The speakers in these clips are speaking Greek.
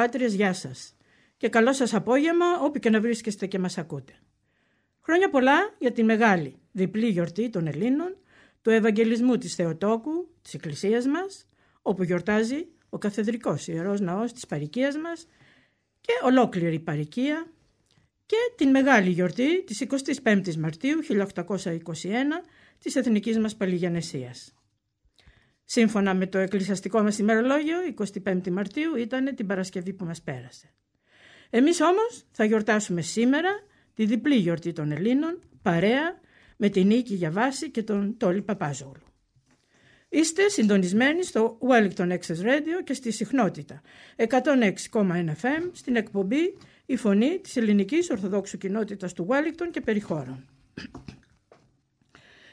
Ακροάτριες, γεια σας. Και καλό σας απόγευμα όπου και να βρίσκεστε και μας ακούτε. Χρόνια πολλά για τη μεγάλη διπλή γιορτή των Ελλήνων, του Ευαγγελισμού της Θεοτόκου, της Εκκλησίας μας, όπου γιορτάζει ο καθεδρικός Ιερός Ναός της παρικίας μας και ολόκληρη η παρικία και την μεγάλη γιορτή της 25ης Μαρτίου 1821 της Εθνικής μας Παλιγιανεσίας. Σύμφωνα με το εκκλησιαστικό μας ημερολόγιο, 25 Μαρτίου ήταν την Παρασκευή που μας πέρασε. Εμείς όμως θα γιορτάσουμε σήμερα τη διπλή γιορτή των Ελλήνων, παρέα με την Νίκη Γιαβάση και τον Τόλι Παπάζογλου. Είστε συντονισμένοι στο Wellington Access Radio και στη συχνότητα 106,1 FM στην εκπομπή «Η Φωνή της Ελληνικής Ορθοδόξου Κοινότητας του Wellington και περιχώρων».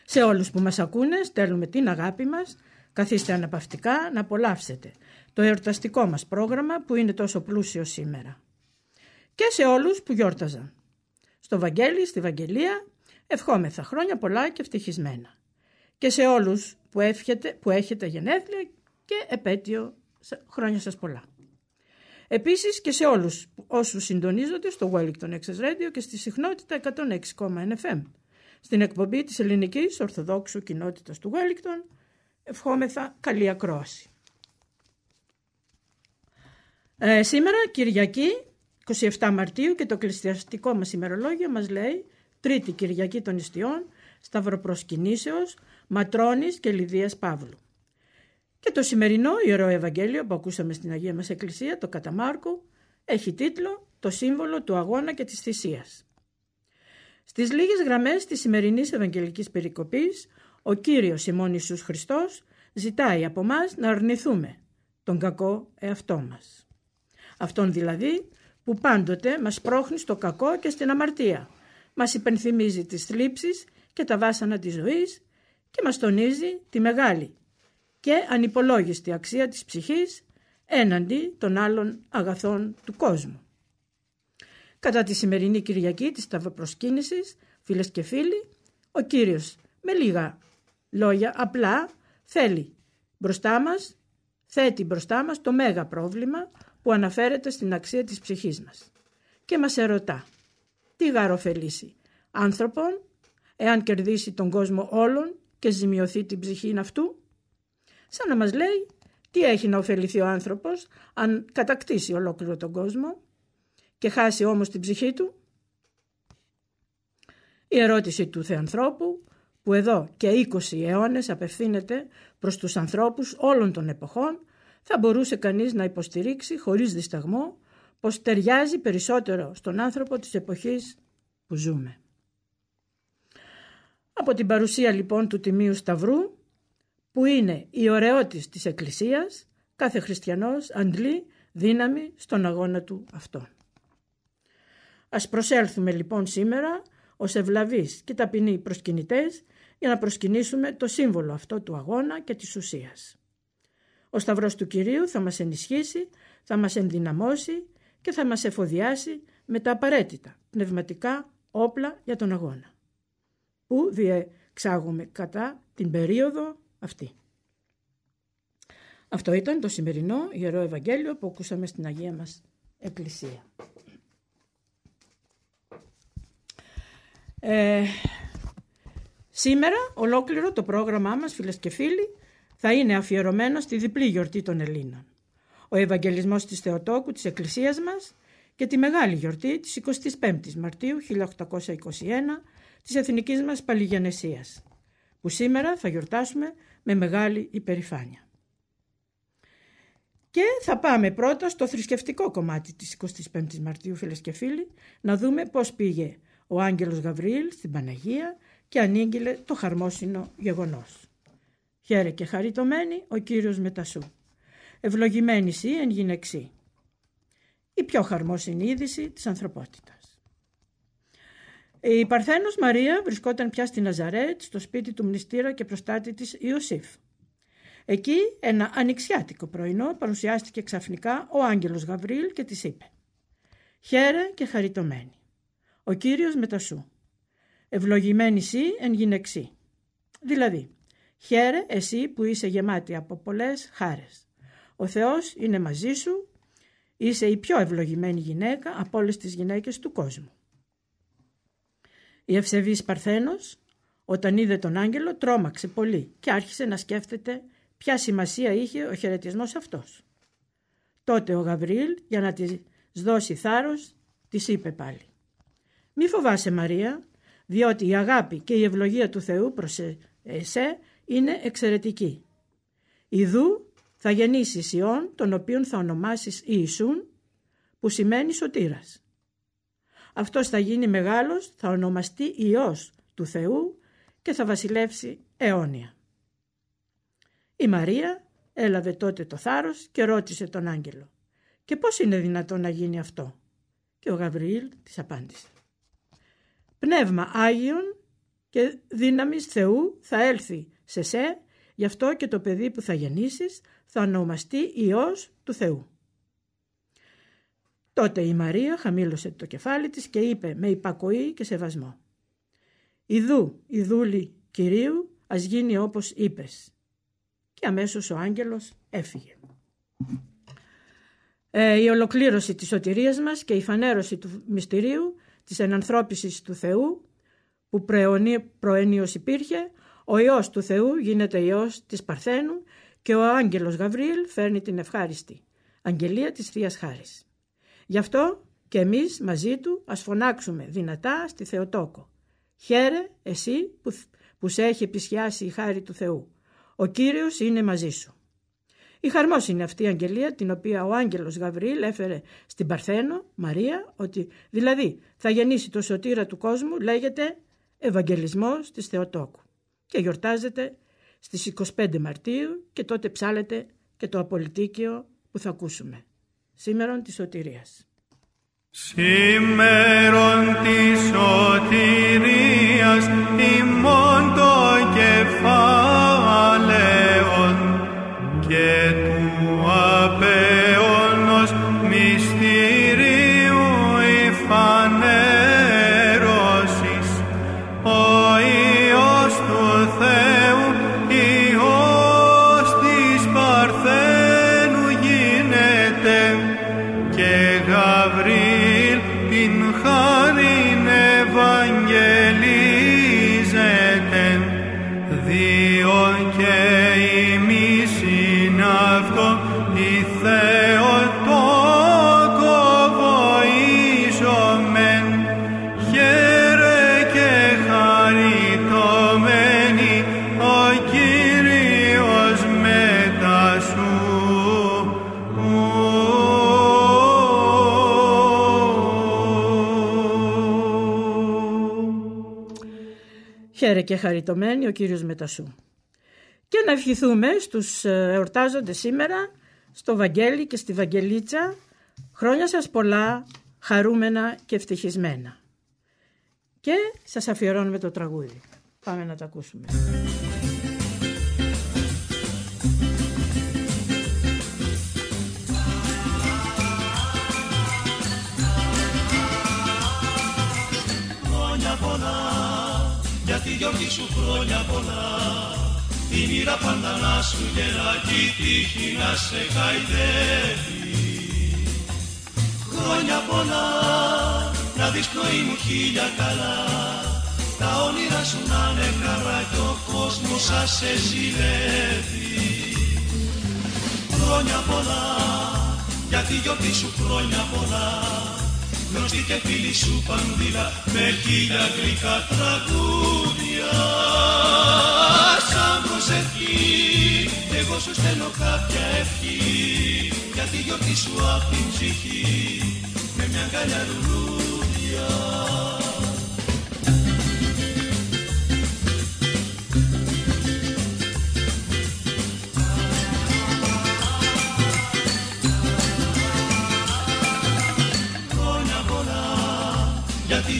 Σε όλους που μας ακούνε στέλνουμε την αγάπη μας Καθίστε αναπαυτικά να απολαύσετε το εορταστικό μας πρόγραμμα που είναι τόσο πλούσιο σήμερα. Και σε όλους που γιόρταζαν. Στο Βαγγέλη, στη Βαγγελία, ευχόμεθα χρόνια πολλά και ευτυχισμένα. Και σε όλους που, εύχετε, που έχετε γενέθλια και επέτειο χρόνια σας πολλά. Επίσης και σε όλους όσους συντονίζονται στο Wellington Access Radio και στη συχνότητα 106,1 FM, στην εκπομπή της ελληνικής Ορθοδόξου Κοινότητας του Wellington, ευχόμεθα καλή ακρόαση. Ε, σήμερα Κυριακή 27 Μαρτίου και το εκκλησιαστικό μας ημερολόγιο μας λέει Τρίτη Κυριακή των Ιστιών Σταυροπροσκυνήσεως Ματρώνης και Λιδίας Παύλου. Και το σημερινό Ιερό Ευαγγέλιο που ακούσαμε στην Αγία μας Εκκλησία, το Καταμάρκο, έχει τίτλο «Το σύμβολο του αγώνα και της θυσίας». Στις λίγες γραμμές της σημερινής Ευαγγελικής Περικοπής, ο Κύριος ημών Ιησούς Χριστός ζητάει από μας να αρνηθούμε τον κακό εαυτό μας. Αυτόν δηλαδή που πάντοτε μας πρόχνει στο κακό και στην αμαρτία. Μας υπενθυμίζει τις θλίψεις και τα βάσανα της ζωής και μας τονίζει τη μεγάλη και ανυπολόγιστη αξία της ψυχής έναντι των άλλων αγαθών του κόσμου. Κατά τη σημερινή Κυριακή της Ταυροπροσκύνησης, φίλες και φίλοι, ο Κύριος με λίγα λόγια απλά θέλει μπροστά μας, θέτει μπροστά μας το μέγα πρόβλημα που αναφέρεται στην αξία της ψυχής μας. Και μας ερωτά, τι γαροφελήσει άνθρωπον, εάν κερδίσει τον κόσμο όλων και ζημιωθεί την ψυχή αυτού; Σαν να μας λέει, τι έχει να ωφεληθεί ο άνθρωπος αν κατακτήσει ολόκληρο τον κόσμο και χάσει όμως την ψυχή του; Η ερώτηση του Θεανθρώπου που εδώ και 20 αιώνες απευθύνεται προς τους ανθρώπους όλων των εποχών, θα μπορούσε κανείς να υποστηρίξει χωρίς δισταγμό πως ταιριάζει περισσότερο στον άνθρωπο της εποχής που ζούμε. Από την παρουσία λοιπόν του Τιμίου Σταυρού, που είναι η ωραιότης της Εκκλησίας, κάθε χριστιανός αντλεί δύναμη στον αγώνα του αυτόν. Ας προσέλθουμε λοιπόν σήμερα ως ευλαβείς και ταπεινοί προσκυνητές για να προσκυνήσουμε το σύμβολο αυτό του αγώνα και της ουσίας. Ο Σταυρός του Κυρίου θα μας ενισχύσει, θα μας ενδυναμώσει και θα μας εφοδιάσει με τα απαραίτητα πνευματικά όπλα για τον αγώνα που διεξάγουμε κατά την περίοδο αυτή. Αυτό ήταν το σημερινό Ιερό Ευαγγέλιο που ακούσαμε στην Αγία μας Εκκλησία. Ε, Σήμερα ολόκληρο το πρόγραμμά μας φίλες και φίλοι θα είναι αφιερωμένο στη διπλή γιορτή των Ελλήνων. Ο Ευαγγελισμός της Θεοτόκου της Εκκλησίας μας και τη μεγάλη γιορτή της 25ης Μαρτίου 1821 της εθνικής μας Παλιγενεσίας, που σήμερα θα γιορτάσουμε με μεγάλη υπερηφάνεια. Και θα πάμε πρώτα στο θρησκευτικό κομμάτι της 25ης Μαρτίου, φίλες και φίλοι, να δούμε πώς πήγε ο άγγελος Γαβριήλ στην Παναγία και ανήγγειλε το χαρμόσυνο γεγονός. Χαίρε και χαριτωμένη ο Κύριος Μετασού. Ευλογημένη σύ εν γυναιξή. Η πιο χαρμόσυνη είδηση της ανθρωπότητας. Η Παρθένος Μαρία βρισκόταν πια στη Ναζαρέτ, στο σπίτι του μνηστήρα και προστάτη της Ιωσήφ. Εκεί ένα ανοιξιάτικο πρωινό παρουσιάστηκε ξαφνικά ο άγγελος Γαβρίλ και της είπε «Χαίρε και χαριτωμένη, ο Κύριος μετασού, ευλογημένη σύ εν γυναιξή». Δηλαδή, χαίρε εσύ που είσαι γεμάτη από πολλές χάρες. Ο Θεός είναι μαζί σου, είσαι η πιο ευλογημένη γυναίκα από όλες τις γυναίκες του κόσμου. Η ευσεβής Παρθένος, όταν είδε τον άγγελο, τρόμαξε πολύ και άρχισε να σκέφτεται ποια σημασία είχε ο χαιρετισμός αυτός. Τότε ο Γαβρίλ για να της δώσει θάρρος της είπε πάλι «Μη φοβάσαι Μαρία, διότι η αγάπη και η ευλογία του Θεού προς εσέ είναι εξαιρετική. Ιδού θα γεννήσεις Ιών, τον οποίον θα ονομάσεις Ιησούν, που σημαίνει σωτήρας. Αυτός θα γίνει μεγάλος, θα ονομαστεί Υιός του Θεού και θα βασιλεύσει αιώνια. Η Μαρία έλαβε τότε το θάρρος και ρώτησε τον άγγελο «Και πώς είναι δυνατόν να γίνει αυτό» και ο Γαβριήλ της απάντησε «Πνεύμα Άγιον και δύναμης Θεού θα έλθει σε σε, γι' αυτό και το παιδί που θα γεννήσεις θα ονομαστεί Υιός του Θεού». Τότε η Μαρία χαμήλωσε το κεφάλι της και είπε με υπακοή και σεβασμό «Ιδού, Ιδούλη Κυρίου, ας γίνει όπως είπες» και αμέσως ο άγγελος έφυγε. Ε, η ολοκλήρωση της σωτηρίας μας και η φανέρωση του μυστηρίου της ενανθρώπισης του Θεού που προενίως υπήρχε, ο Υιός του Θεού γίνεται Υιός της Παρθένου και ο άγγελος Γαβρίλ φέρνει την ευχάριστη αγγελία της Θείας Χάρης. Γι' αυτό και εμείς μαζί του ας φωνάξουμε δυνατά στη Θεοτόκο. Χαίρε εσύ που, που σε έχει επισχιάσει η χάρη του Θεού. Ο Κύριος είναι μαζί σου. Η χαρμός είναι αυτή η αγγελία την οποία ο άγγελος Γαβριήλ έφερε στην Παρθένο, Μαρία, ότι δηλαδή θα γεννήσει το σωτήρα του κόσμου λέγεται Ευαγγελισμός της Θεοτόκου και γιορτάζεται στις 25 Μαρτίου και τότε ψάλεται και το απολυτίκιο που θα ακούσουμε. Σήμερον της σωτηρίας. Σήμερον της σωτηρίας ημών το κεφάλαιον και και χαριτωμένη ο Κύριος Μετασού. Και να ευχηθούμε στους ε, εορτάζοντες σήμερα, στο Βαγγέλη και στη Βαγγελίτσα, χρόνια σας πολλά, χαρούμενα και ευτυχισμένα. Και σας αφιερώνουμε το τραγούδι. Πάμε να το ακούσουμε. Για τη γιορτή σου χρόνια πολλά. Τη μοίρα πάντα να σου γελάκι, τύχη να σε χαϊδεύει. Χρόνια πολλά, να δεις πνοή μου χίλια καλά. Τα όνειρα σου να είναι χαρά κι ο κόσμος σας σε ζηλεύει. Χρόνια πολλά, για τη γιορτή σου χρόνια πολλά γνωστή και φίλη σου πανδύλα με χίλια γλυκά τραγούδια. Σαν προσευχή εγώ σου στέλνω κάποια ευχή. Για τη γιορτή σου απ' την ψυχή με μια αγκαλιά λουλούδια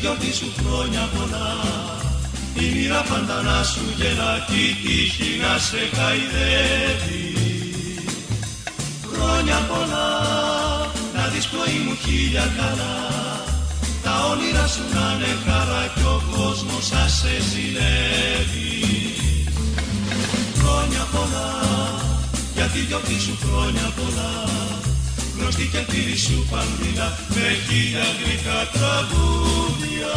γιορτή σου χρόνια πολλά. Η μοίρα πάντα να σου γελά και η τύχη να σε χαϊδεύει. Χρόνια πολλά. Να δεις πρωί μου χίλια καλά. Τα όνειρα σου να είναι χαρά κι ο κόσμος σας σε ζηλεύει. Χρόνια πολλά. Για τη γιορτή σου χρόνια πολλά γνωστή και φίλη σου πανδύλα με χίλια γλυκά τραγούδια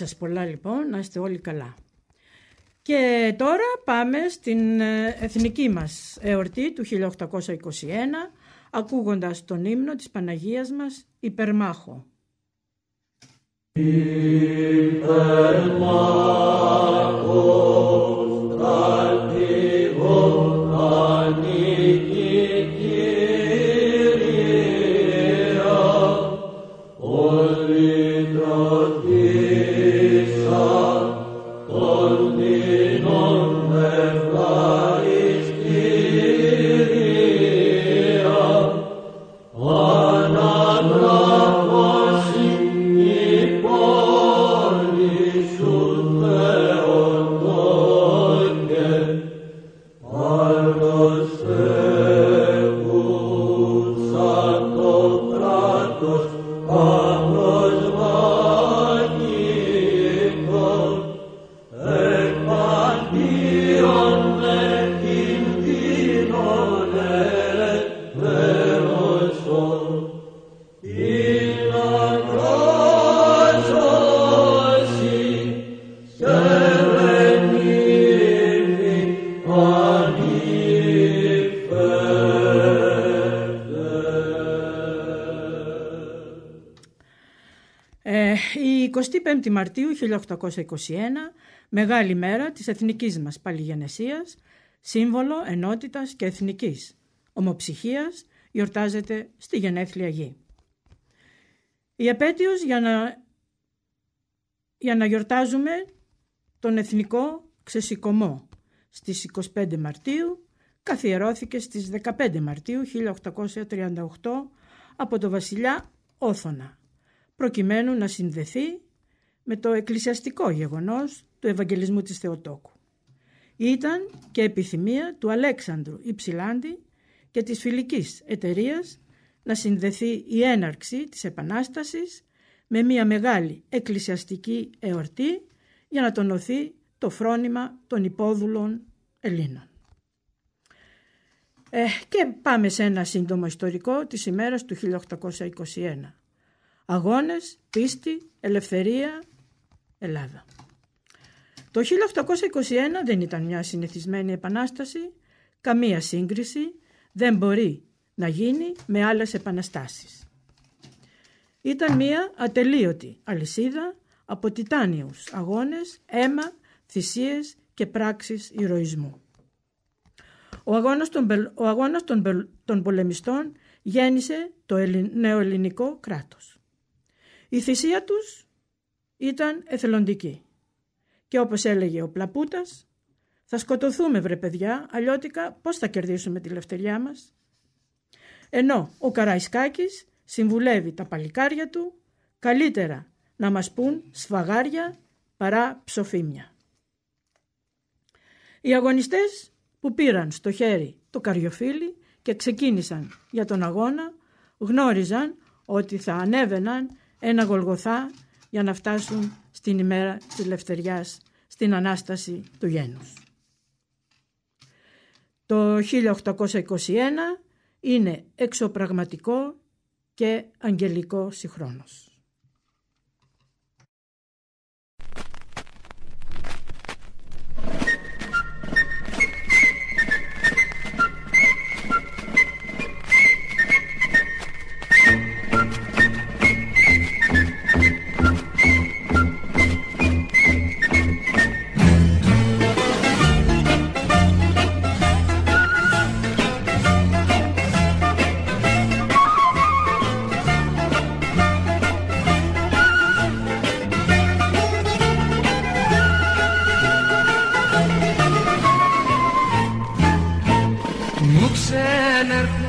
σας πολλά λοιπόν, να είστε όλοι καλά. Και τώρα πάμε στην ε, εθνική μας εορτή του 1821, ακούγοντας τον ύμνο της Παναγίας μας «Υπερμάχο». omni non 1821, μεγάλη μέρα της εθνικής μας παλιγενεσίας, σύμβολο ενότητας και εθνικής ομοψυχίας, γιορτάζεται στη γενέθλια γη. Η επέτειος για να, για να γιορτάζουμε τον εθνικό ξεσηκωμό στις 25 Μαρτίου καθιερώθηκε στις 15 Μαρτίου 1838 από το βασιλιά Όθωνα προκειμένου να συνδεθεί με το εκκλησιαστικό γεγονός του Ευαγγελισμού της Θεοτόκου. Ήταν και επιθυμία του Αλέξανδρου Υψηλάντη και της φιλικής εταιρείας να συνδεθεί η έναρξη της Επανάστασης με μια μεγάλη εκκλησιαστική εορτή για να τονωθεί το φρόνημα των υπόδουλων Ελλήνων. Ε, και πάμε σε ένα σύντομο ιστορικό της ημέρας του 1821. Αγώνες, πίστη, ελευθερία, Ελλάδα. Το 1821 δεν ήταν μια συνηθισμένη επανάσταση, καμία σύγκριση δεν μπορεί να γίνει με άλλες επαναστάσεις. Ήταν μια ατελείωτη αλυσίδα από τιτάνιους αγώνες, αίμα, θυσίες και πράξεις ηρωισμού. Ο αγώνας των, ο αγώνας των, των πολεμιστών γέννησε το νεοελληνικό κράτος. Η θυσία τους ήταν εθελοντική. Και όπως έλεγε ο Πλαπούτας, θα σκοτωθούμε βρε παιδιά, αλλιώτικα πώς θα κερδίσουμε τη λευτεριά μας. Ενώ ο Καραϊσκάκης συμβουλεύει τα παλικάρια του καλύτερα να μας πούν σφαγάρια παρά ψοφίμια. Οι αγωνιστές που πήραν στο χέρι το καριοφύλι και ξεκίνησαν για τον αγώνα γνώριζαν ότι θα ανέβαιναν ένα γολγοθά για να φτάσουν στην ημέρα της ελευθεριάς, στην Ανάσταση του γένους. Το 1821 είναι εξωπραγματικό και αγγελικό συγχρόνος.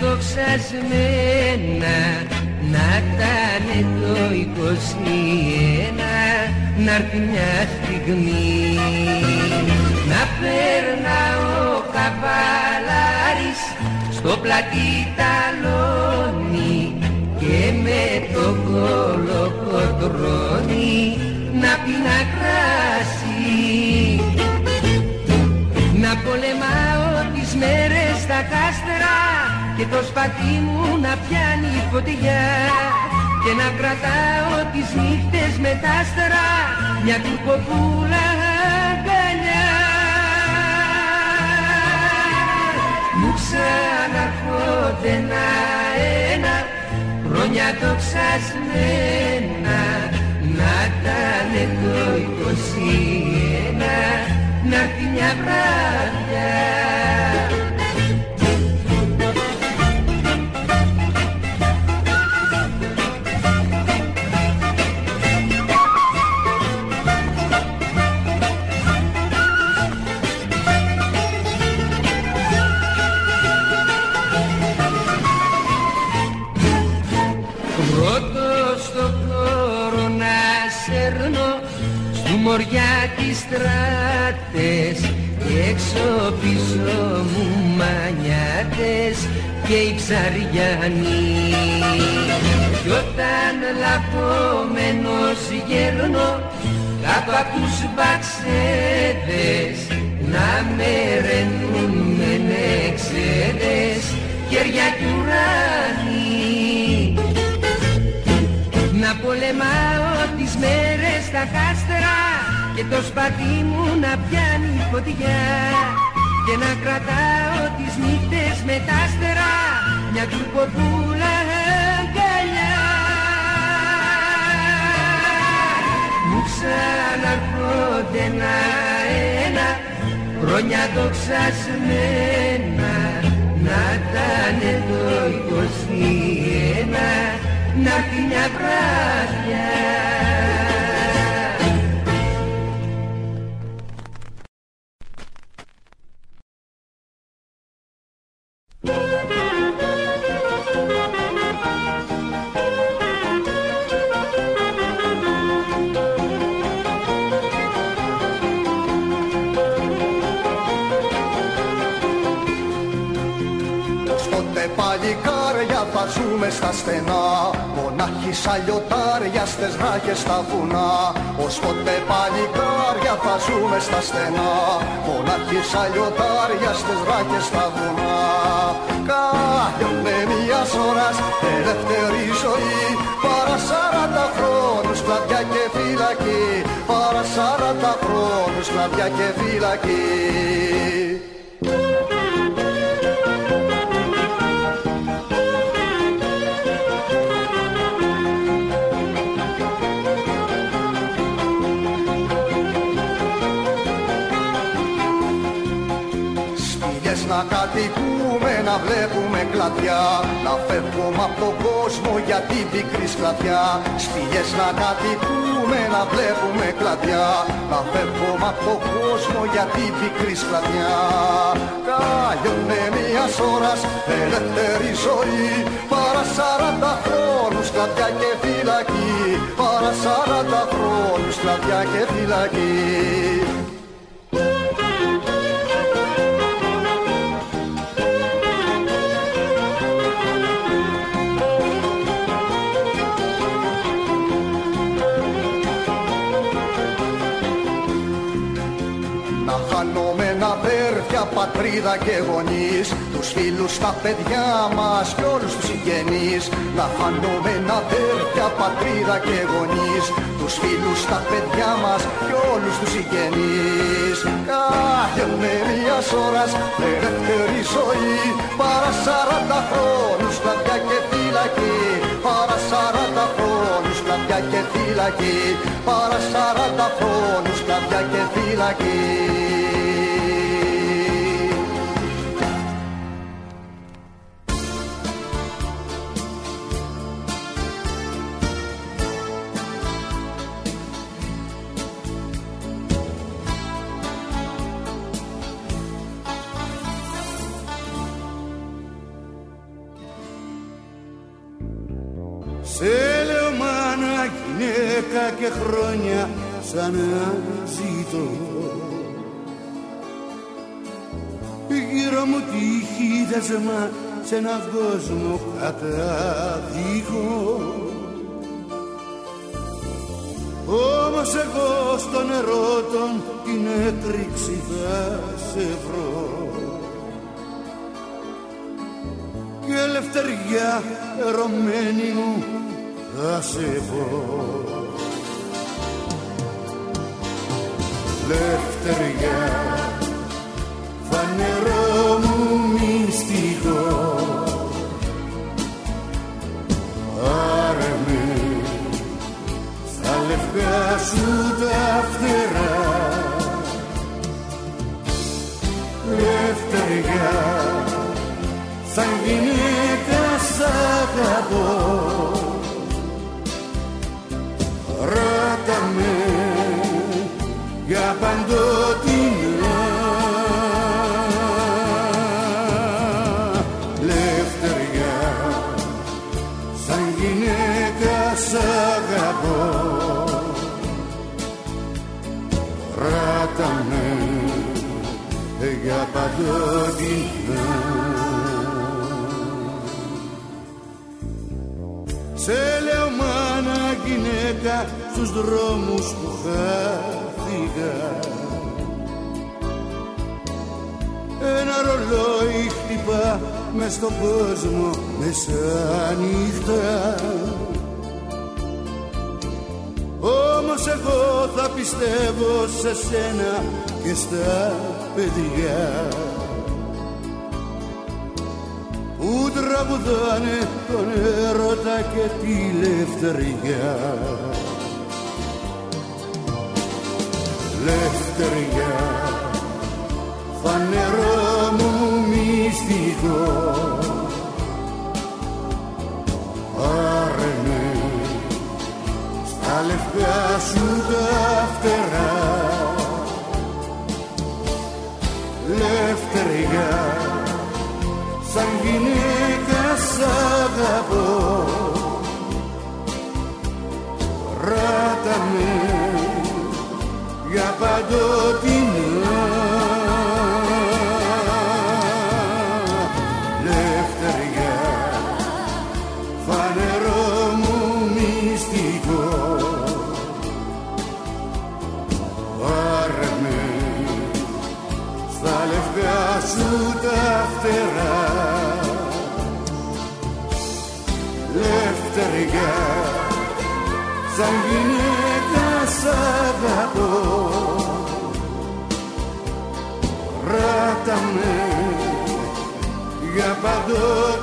δοξασμένα να ήταν το 21 να έρθει μια στιγμή να περνά ο καβαλάρης στο πλατή ταλόνι και με το κολοκοτρώνι να πει να κράσει να πολεμάω τις μέρες στα κάστρα και το σπαθί μου να πιάνει φωτιά και να κρατάω τις νύχτες με τα άστρα μια τουρκοπούλα αγκαλιά. Μου ξαναρχόνται ένα-ένα χρόνια το ξασμένα να ήταν το 21 να έρθει μια βράδια έξω πίσω μου μανιάτες και οι ψαριανοί. Κι όταν λαπωμένος γέρνω κάτω απ' τους μπαξέδες να με ρενούν με νεξέδες χέρια κι ουρανοί να πολεμάω τις μέρες στα κάστρα και το σπαθί μου να πιάνει φωτιά και να κρατάω τις νύχτες με τα άστερα μια τουρκοπούλα αγκαλιά. Μου ξαναρχόνται ένα-ένα χρόνια δοξασμένα να ήταν το 21 να έρθει μια βράδια θα ζούμε στα στενά Μονάχοι σαν λιωτάρια στες ράχες στα βουνά. Ως ποτέ παλικάρια θα ζούμε στα στενά Μονάχοι σαν λιωτάρια στες ράχες στα βουνά. Κάλιονε μιας ώρας ελεύθερη ζωή Παρά σαράντα χρόνους κλαδιά και φυλακή. Παρά σαράντα χρόνους κλαδιά και φυλακή να βλέπουμε κλαδιά Να φεύγουμε από τον κόσμο για την πικρή σκλαβιά Σπηλιές να κατοικούμε, να βλέπουμε κλαδιά Να φεύγουμε από τον κόσμο για την πικρή σκλαβιά Κάλιονε μιας ώρας ελεύθερη ζωή Παρά σαράντα χρόνους κλαδιά και φυλακή. Παρά σαράντα χρόνους κλαδιά και φυλακή πατρίδα και γονείς Τους φίλους, τα παιδιά μας και όλους τους συγγενείς. Να φανούμε αδέρφια, πατρίδα και γονείς Τους φίλους, τα παιδιά μας και όλους τους συγγενείς. Κάθε μιας ώρας ελεύθερη ζωή Παρά σαράντα χρόνους κλαδιά και φυλακή. Παρά σαράντα χρόνους κλαδιά και φυλακή. Παρά σαράντα χρόνους κλαδιά και φυλακή και χρόνια σαν να ζητώ Γύρω μου τύχη δεσμά σε έναν κόσμο καταδίκω Όμως εγώ στο νερό τον την έκρηξη θα σε βρω. Και ελευθεριά ερωμένη μου θα σε βρω ελευθεριά φανερό μου μυστικό Άρε με στα λευκά σου τα φτερά. Ελευθεριά σαν γυναίκα σ' αγαπώ. Ρώτα με για παντοτινά Λευτεριά σαν γυναίκα σ' αγαπώ. Ράτα με για παντοτινά Σε λέω μάνα γυναίκα στους δρόμους που χάρη ένα ρολόι χτυπά μες στον κόσμο μεσάνυχτα. Όμως εγώ θα πιστεύω σε σένα και στα παιδιά. Που τραγουδάνε τον έρωτα και τη λευτεριά λευτεριά φανερό μου μυστικό. Πάρε με στα λευκά σου τα φτερά. Λευτεριά σαν γυναίκα παντοτινά Λευτεριά φανερό μου μυστικό. Άρμε στα λευκά σου τα φτερά. Λευτεριά σαν για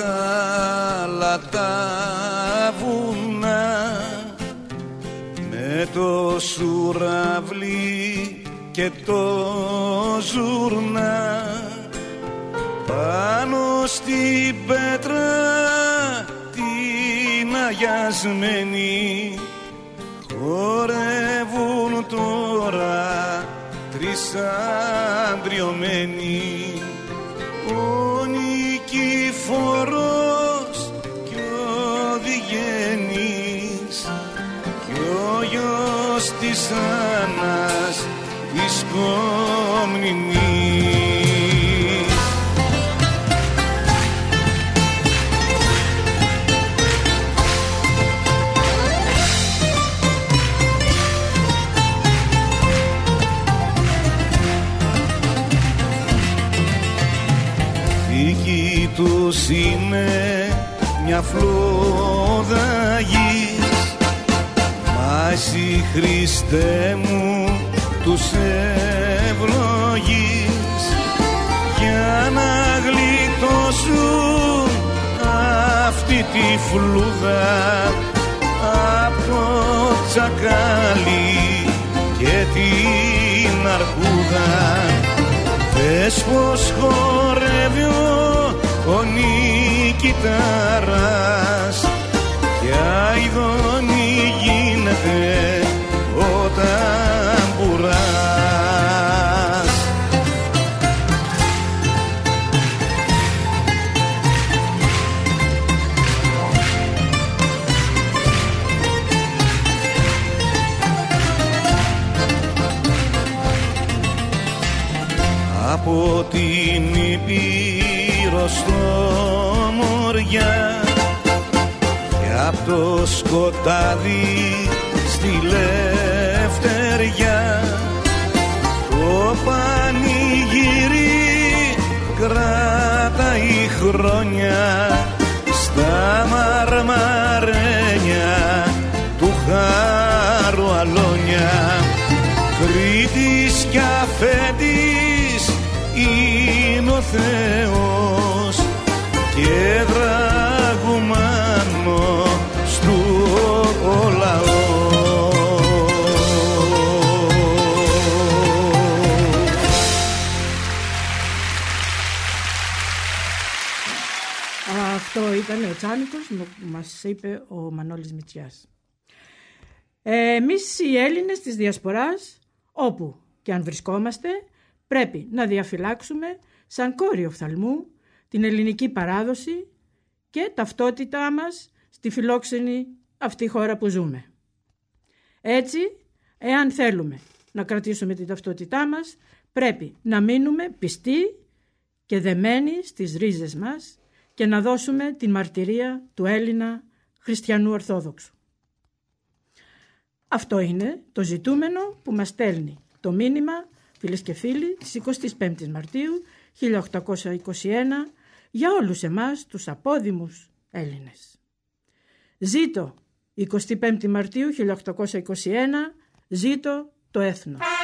κακοτράχαλα τα βουνά με το σουραβλί και το ζουρνά. Πάνω στην πέτρα την αγιασμένη χορεύουν τώρα τρεις αντριωμένοι ο νικηφόρος κι ο διγέννης κι ο γιος της Άννας της μια φλόδα γης Μα εσύ Χριστέ μου τους ευλογείς. Για να γλιτώσουν αυτή τη φλούδα από το τσακάλι και την αρκούδα Πες πως χορεύει ο, ο νικητάρας και αηδόνι γίνεται ο ταμπουράς από την Ήπειρο στο Μοριά και από το σκοτάδι στη Λευτεριά το πανηγύρι κρατάει χρόνια ήταν ο Τσάνικος που μας είπε ο Μανώλης Μητσιάς. Ε, εμείς οι Έλληνες της Διασποράς, όπου και αν βρισκόμαστε, πρέπει να διαφυλάξουμε σαν κόρη οφθαλμού την ελληνική παράδοση και ταυτότητά μας στη φιλόξενη αυτή χώρα που ζούμε. Έτσι, εάν θέλουμε να κρατήσουμε την ταυτότητά μας, πρέπει να μείνουμε πιστοί και δεμένοι στις ρίζες μας και να δώσουμε την μαρτυρία του Έλληνα χριστιανού Ορθόδοξου. Αυτό είναι το ζητούμενο που μας στέλνει το μήνυμα, φίλες και φίλοι, της 25ης Μαρτίου 1821 για όλους εμάς τους απόδημους Έλληνες. Ζήτω 25η Μαρτίου 1821, ζήτω το έθνος.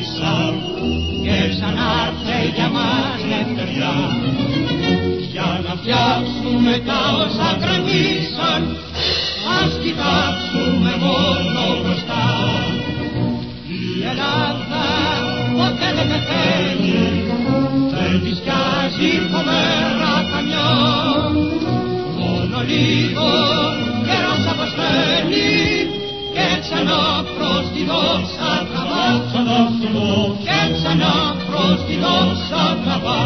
Ισλάμ και ξανάρθε για μας ελευθεριά για να φτιάξουμε τα όσα κρατήσαν ας κοιτάξουμε μόνο μπροστά. Η Ελλάδα ποτέ δεν πεθαίνει δεν της πιάζει φοβερά καμιά μόνο λίγο καιρός αποσπαίνει και ξανά προς τη δόξα τραβά και ξανά προς τη δόξα τραβά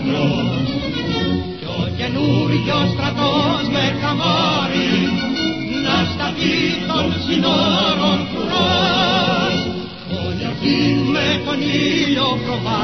Πατήσουμε μπρος κι ο καινούριος στρατός με καμάρι να σταθεί των συνόρων κουρός. Όλη με τον ήλιο προβάλλει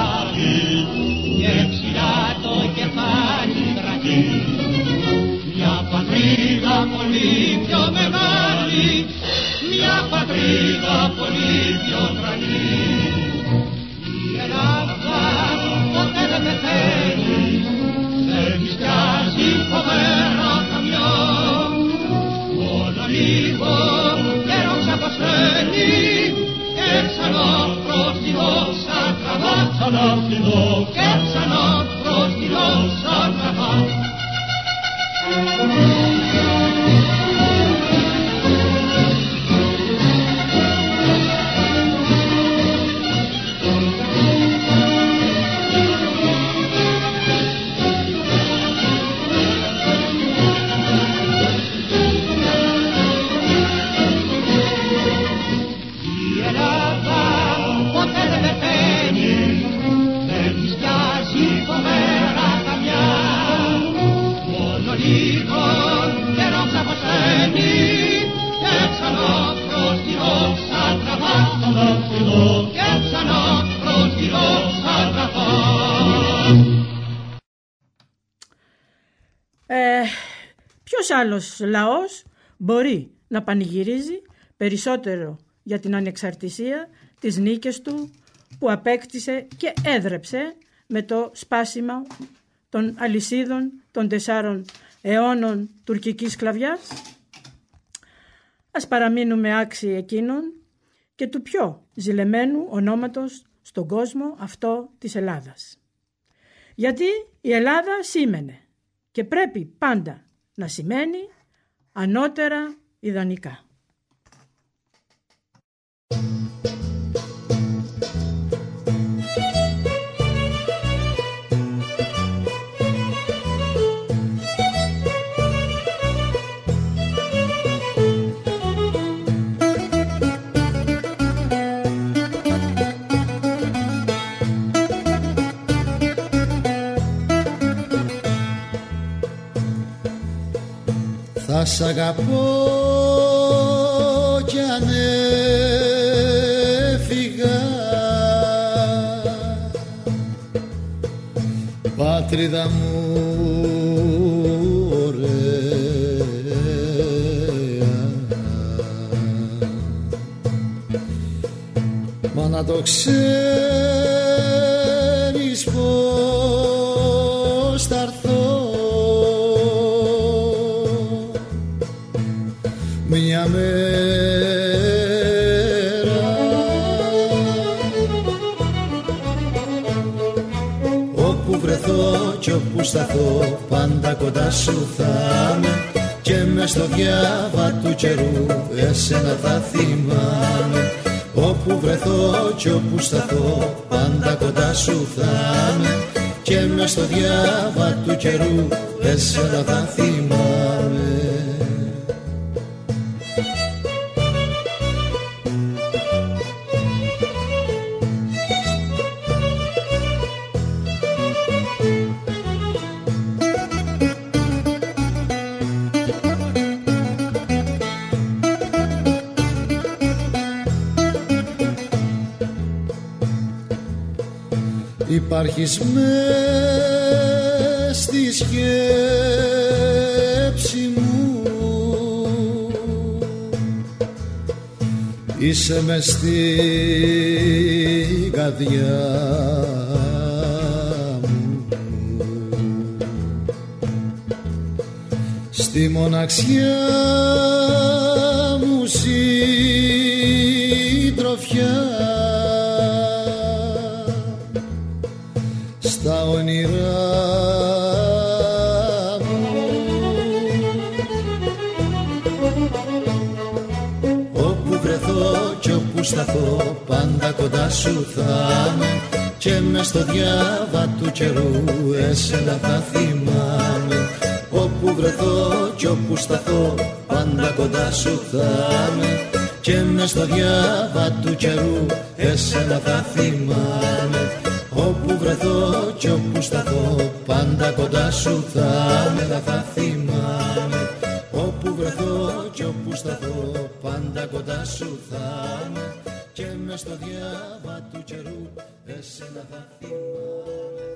άλλος λαός μπορεί να πανηγυρίζει περισσότερο για την ανεξαρτησία της νίκες του που απέκτησε και έδρεψε με το σπάσιμο των αλυσίδων των τεσσάρων αιώνων τουρκικής σκλαβιάς. Ας παραμείνουμε άξιοι εκείνων και του πιο ζηλεμένου ονόματος στον κόσμο αυτό της Ελλάδας. Γιατί η Ελλάδα σήμαινε και πρέπει πάντα να σημαίνει ανώτερα ιδανικά. Σ' αγαπώ κι αν έφυγα. Πάτριδα μου ωραία. Μα να το ξέρεις σταθώ πάντα κοντά σου θα είμαι. Και μες στο διάβα του καιρού εσένα θα θυμάμαι. Όπου βρεθώ κι όπου σταθώ πάντα κοντά σου θα είμαι. Και μες στο διάβα του καιρού εσένα θα θυμάμαι Υπάρχεις μες στη σκέψη μου. Είσαι μες στη καρδιά μου. Στη μοναξιά βρεθώ κι όπου σταθώ πάντα κοντά σου θα είμαι. Και μες στο διάβα του καιρού εσένα θα θυμάμαι. Όπου βρεθώ κι όπου σταθώ πάντα κοντά σου θα είμαι. Και μες στο διάβα του καιρού εσένα θα θυμάμαι. Όπου βρεθώ κι όπου σταθώ πάντα κοντά σου θα με θα θυμάμαι. Όπου βρεθώ κι όπου σταθώ πάντα κοντά σου θα με και με στο διάβα του καιρού εσένα θα θυμάμαι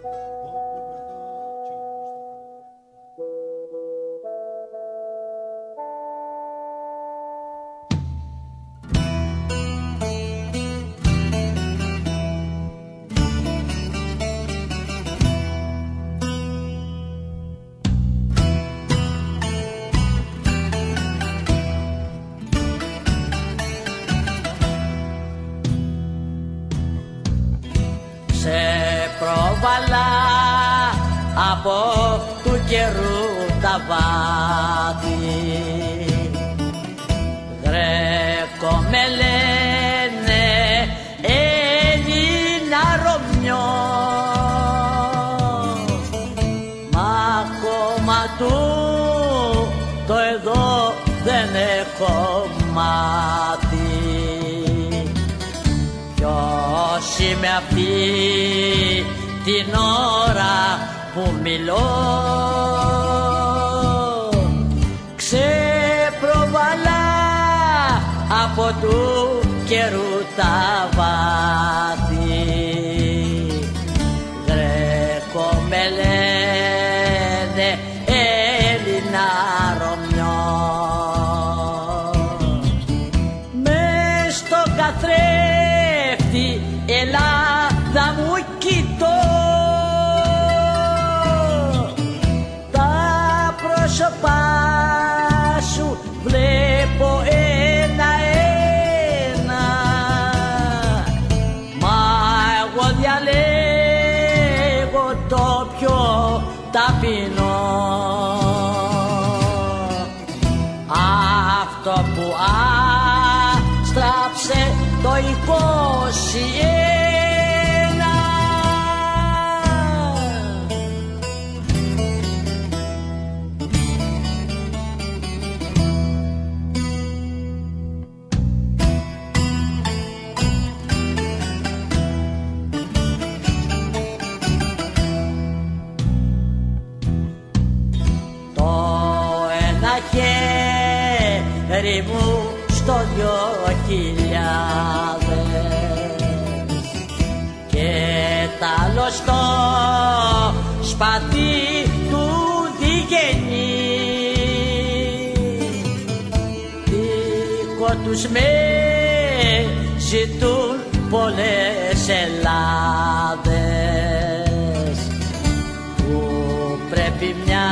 από του καιρού τα βάθη. Γρέκο με λένε Έλληνα Ρωμιό. Μα ακόμα του το εδώ δεν έχω μάθει. Ποιος είμαι αυτή την ώρα που μιλώ. Ξεπροβαλά από του καιρού τα βάθη τους με ζητούν πολλές Ελλάδες που πρέπει μια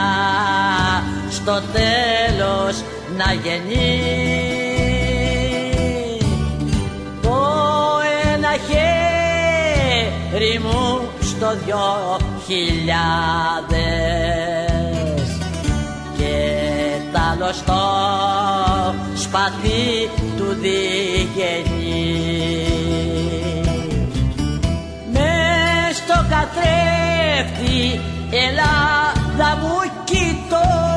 στο τέλος να γεννήσει χέρι μου στο δυο χιλιάδες και τ' άλλο στο σπαθί του διγενή. Μες στο καθρέφτη Ελλάδα μου κοιτώ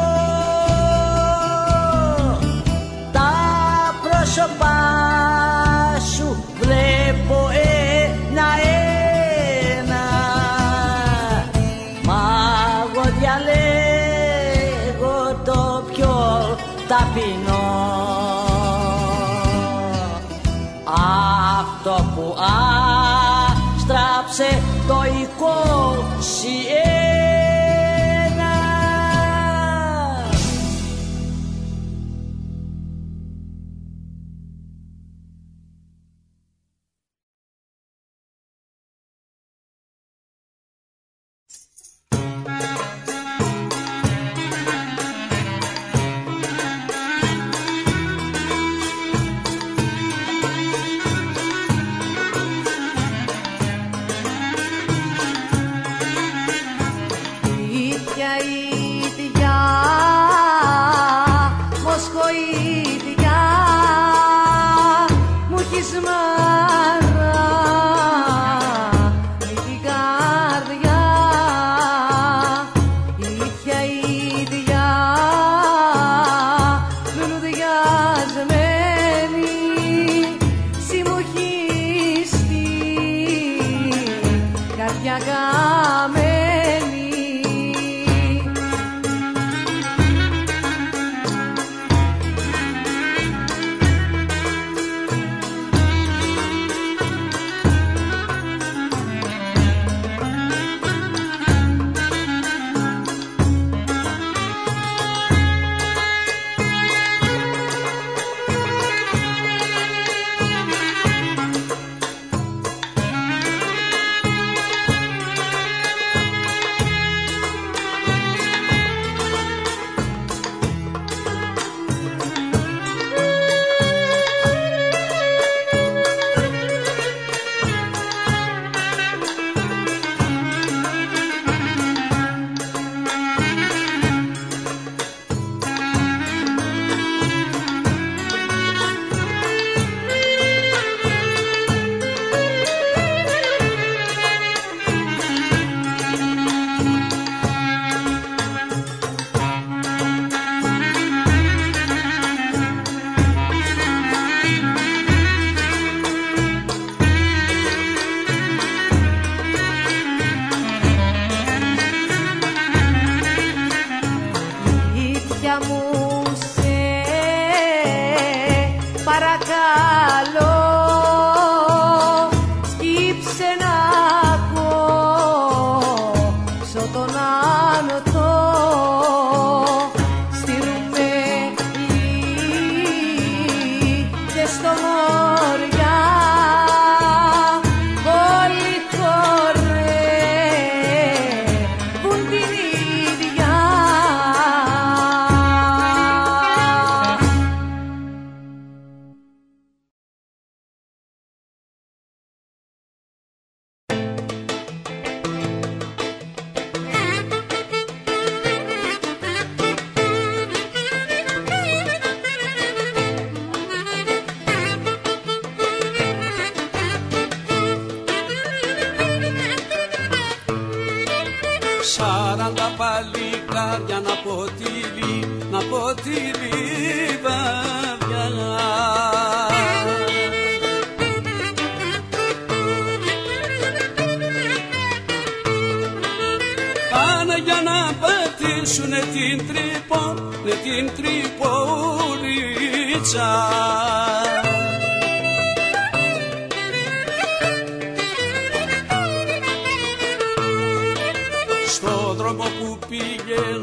για να ποτείλει, να ποτείλει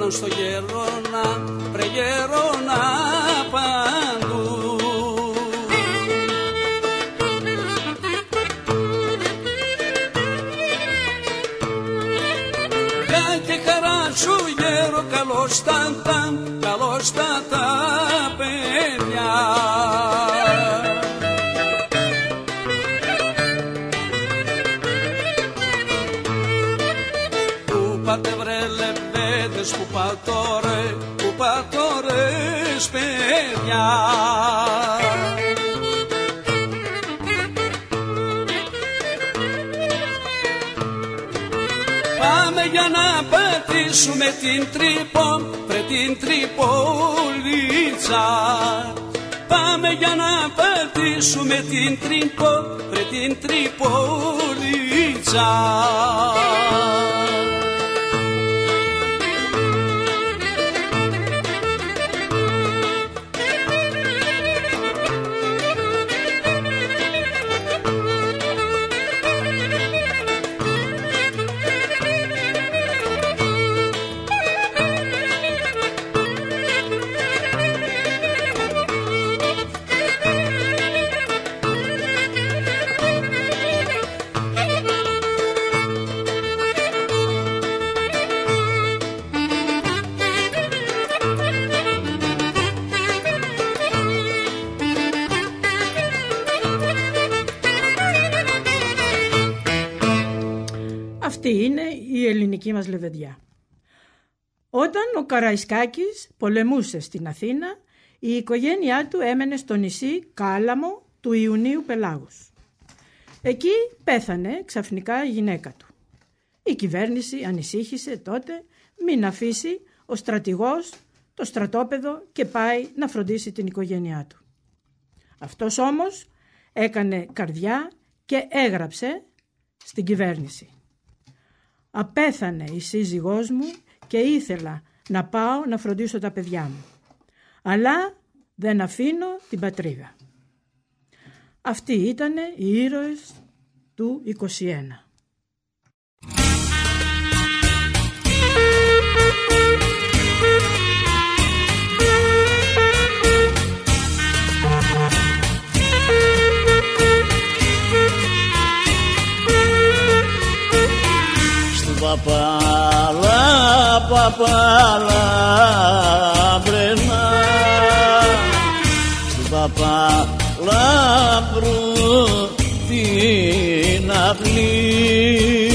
Παντού στο γερόνα, πρε γερόνα παντού. Γεια και χαρά σου γέρο, καλώς τα τα, καλώς τα τα παιδιά. που πατώρε, που πατόρες παιδιά. Πάμε για να πατήσουμε την τρύπο, πρε την τρυπολίτσα. Πάμε για να πατήσουμε την τρύπο, πρε την τρυπολίτσα. Μας λεβεδιά. Όταν ο Καραϊσκάκης πολεμούσε στην Αθήνα, η οικογένειά του έμενε στο νησί Κάλαμο του Ιουνίου Πελάγους. Εκεί πέθανε ξαφνικά η γυναίκα του. Η κυβέρνηση ανησύχησε τότε μην αφήσει ο στρατηγός το στρατόπεδο και πάει να φροντίσει την οικογένειά του. Αυτός όμως έκανε καρδιά και έγραψε στην κυβέρνηση. Απέθανε η σύζυγός μου και ήθελα να πάω να φροντίσω τα παιδιά μου. Αλλά δεν αφήνω την πατρίδα. Αυτοί ήταν οι ήρωες του 21. Παπάλα, παπάλα, μπρενά Στην παπάλα βρου την αυλή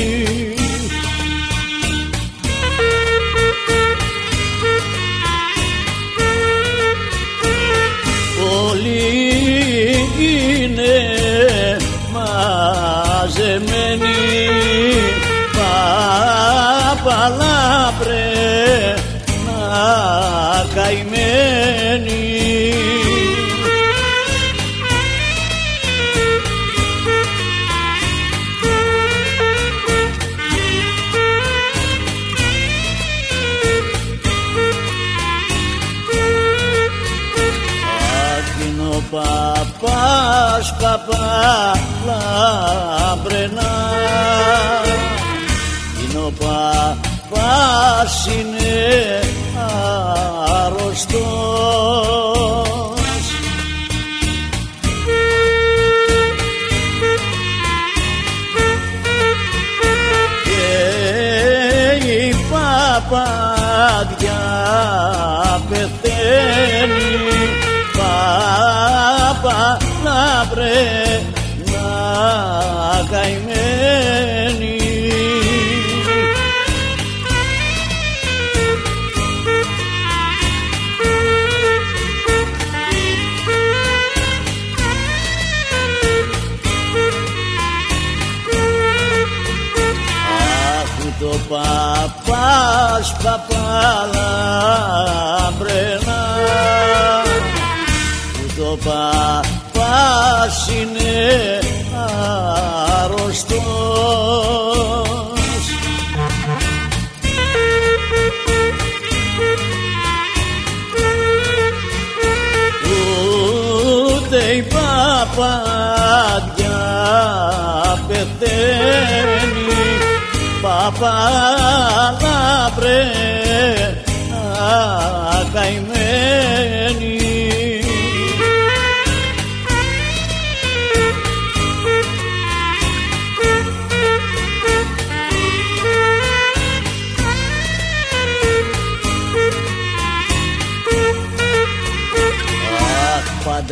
Sakin'e είναι αρρωστός Ούτε η παπαδιά πεθαίνει παπαλά βρε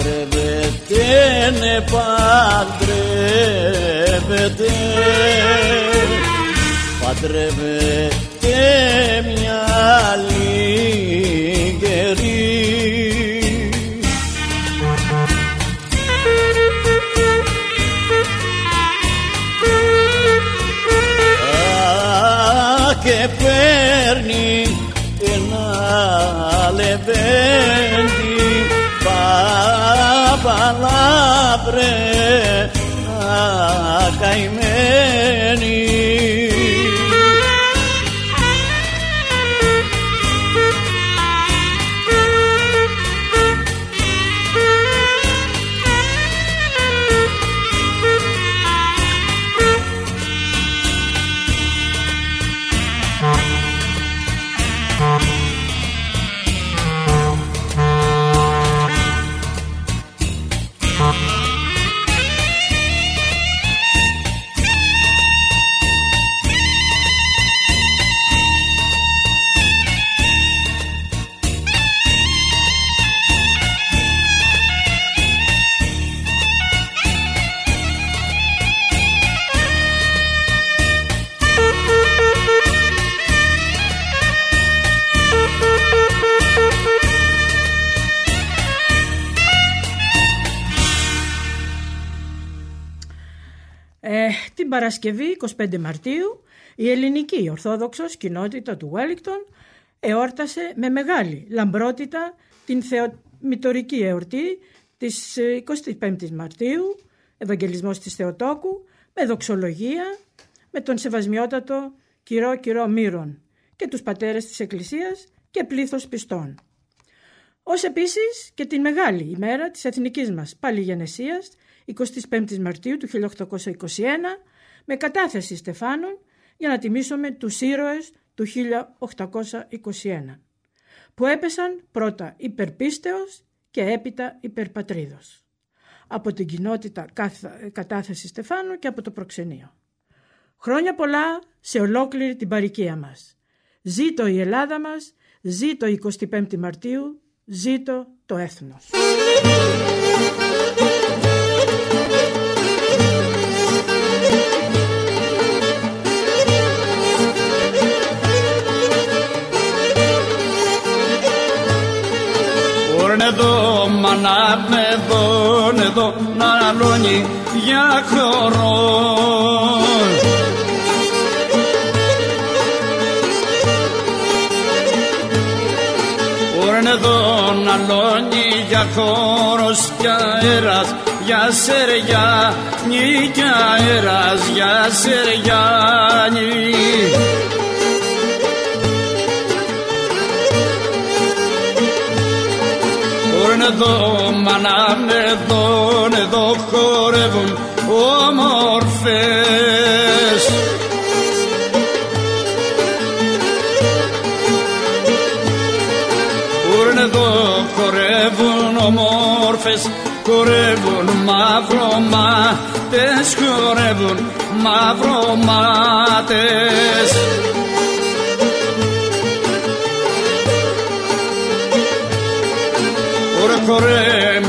ακαημένη ναι παντρεύεται. Παντρεύεται μια λιγερή παλάβρε ακαημένη Παρασκευή 25 Μαρτίου η ελληνική ορθόδοξος κοινότητα του Βέλικτον εόρτασε με μεγάλη λαμπρότητα την θεομητορική εορτή της 25ης ε, Μαρτίου, Ευαγγελισμός της Θεοτόκου, με δοξολογία, με τον σεβασμιότατο κυρό κυρό Μύρον και τους πατέρες της Εκκλησίας και πλήθος πιστών. Ως επίσης και την μεγάλη ημέρα της εθνικής μας Παλιγενεσίας, 25 Μαρτίου του 1821, με κατάθεση Στεφάνων για να τιμήσουμε τους ήρωες του 1821, που έπεσαν πρώτα υπερπίστεως και έπειτα υπερπατρίδος, από την κοινότητα κατάθεση Στεφάνου και από το προξενείο. Χρόνια πολλά σε ολόκληρη την παροικία μας. Ζήτω η Ελλάδα μας, ζήτω 25 Μαρτίου, ζήτω το έθνος. Εδώ, μάνα με εδώ, εδώ, να αλώνει για χώρο. εδώ να λώνει για χώρος και αέρας για σεριά νι και αέρας για σεριά εδώ, μανάν εδώ, εδώ χορεύουν όμορφες. Ούρν εδώ χορεύουν όμορφες, χορεύουν μαυρομάτες, χορεύουν μαυρομάτες. χορέ,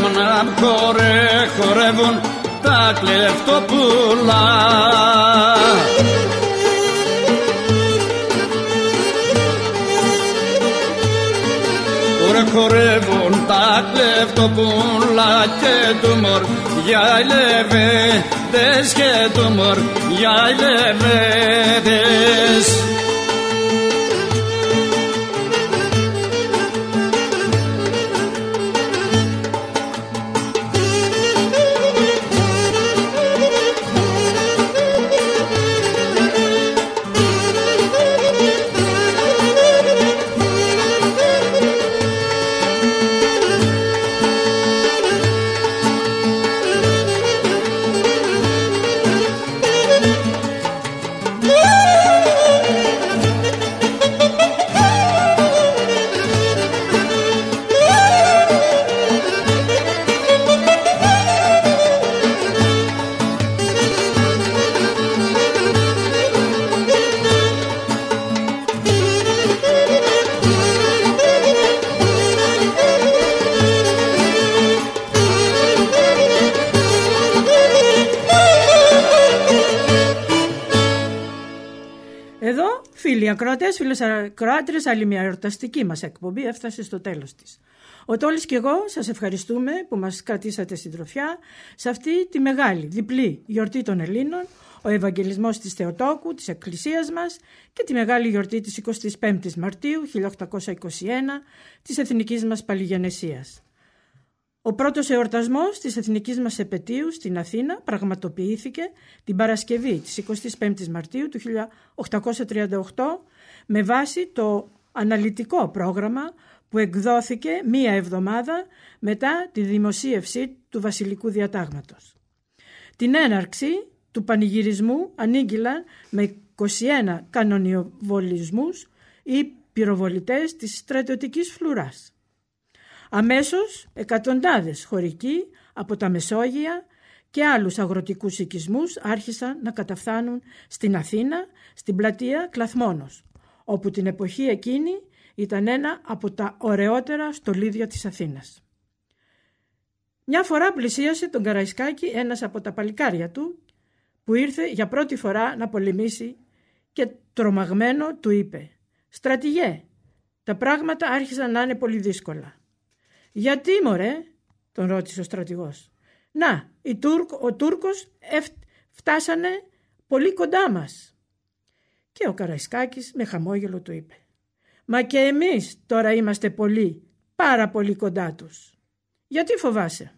μάνα χορέ, χορεύουν τα κλεφτοπούλα. Χορέ, χορεύουν τα κλεφτοπούλα και του μορ για λεβέντες και του μορ για λεβέντες. Ακροατές, φίλες ακροάτριες, άλλη μια εορταστική μας εκπομπή έφτασε στο τέλος της. Ο Τόλης και εγώ σας ευχαριστούμε που μας κρατήσατε συντροφιά σε αυτή τη μεγάλη διπλή γιορτή των Ελλήνων, ο Ευαγγελισμός της Θεοτόκου, της Εκκλησίας μας και τη μεγάλη γιορτή της 25ης Μαρτίου 1821 της Εθνικής μας Παλιγενεσίας. Ο πρώτος εορτασμός της εθνικής μας επαιτίου στην Αθήνα πραγματοποιήθηκε την Παρασκευή της 25ης Μαρτίου του 1838 με βάση το αναλυτικό πρόγραμμα που εκδόθηκε μία εβδομάδα μετά τη δημοσίευση του Βασιλικού Διατάγματος. Την έναρξη του πανηγυρισμού ανήγγυλαν με 21 κανονιοβολισμούς ή πυροβολητές της στρατιωτικής φλουράς. Αμέσως εκατοντάδες χωρικοί από τα Μεσόγεια και άλλους αγροτικούς οικισμούς άρχισαν να καταφθάνουν στην Αθήνα, στην πλατεία Κλαθμόνος, όπου την εποχή εκείνη ήταν ένα από τα ωραιότερα στολίδια της Αθήνας. Μια φορά πλησίασε τον Καραϊσκάκη ένας από τα παλικάρια του που ήρθε για πρώτη φορά να πολεμήσει και τρομαγμένο του είπε «Στρατηγέ, τα πράγματα άρχισαν να είναι πολύ δύσκολα. «Γιατί μωρέ» τον ρώτησε ο στρατηγός. «Να, η Τούρκ, ο Τούρκος φτάσανε πολύ κοντά μας. Και ο Καραϊσκάκης με χαμόγελο του είπε «Μα και εμείς τώρα είμαστε πολύ, πάρα πολύ κοντά τους. Γιατί φοβάσαι»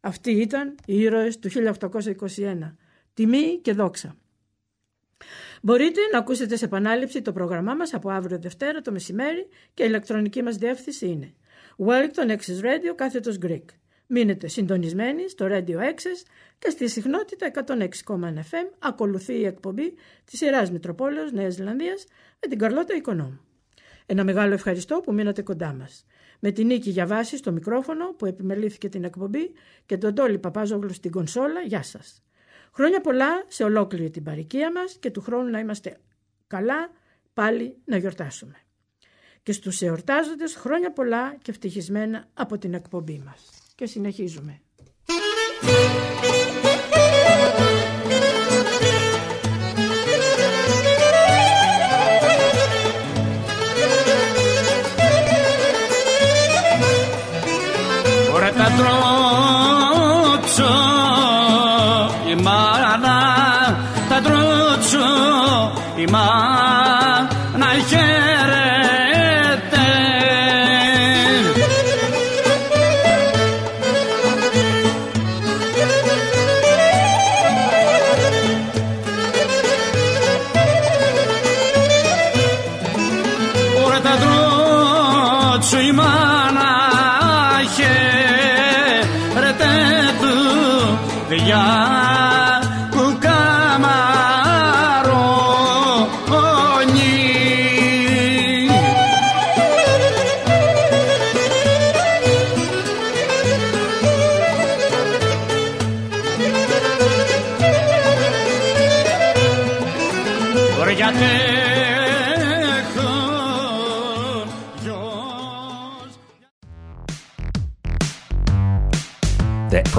Αυτοί ήταν οι ήρωες του 1821. Τιμή και δόξα. Μπορείτε να ακούσετε σε επανάληψη το πρόγραμμά μας από αύριο Δευτέρα το μεσημέρι και η ηλεκτρονική μας διεύθυνση είναι Wellington Access Radio κάθετος Greek. Μείνετε συντονισμένοι στο Radio Access και στη συχνότητα 106,1 FM ακολουθεί η εκπομπή της σειράς Μητροπόλεως Νέας Ζηλανδίας με την Καρλώτα Οικονόμου. Ένα μεγάλο ευχαριστώ που μείνατε κοντά μας. Με την Νίκη Γιαβάση στο μικρόφωνο που επιμελήθηκε την εκπομπή και τον Τόλι Παπάζογλου στην κονσόλα, γεια σας. Χρόνια πολλά σε ολόκληρη την παροικία μας και του χρόνου να είμαστε καλά πάλι να γιορτάσουμε. Και στους εορτάζοντες χρόνια πολλά και ευτυχισμένα από την εκπομπή μας. Και συνεχίζουμε.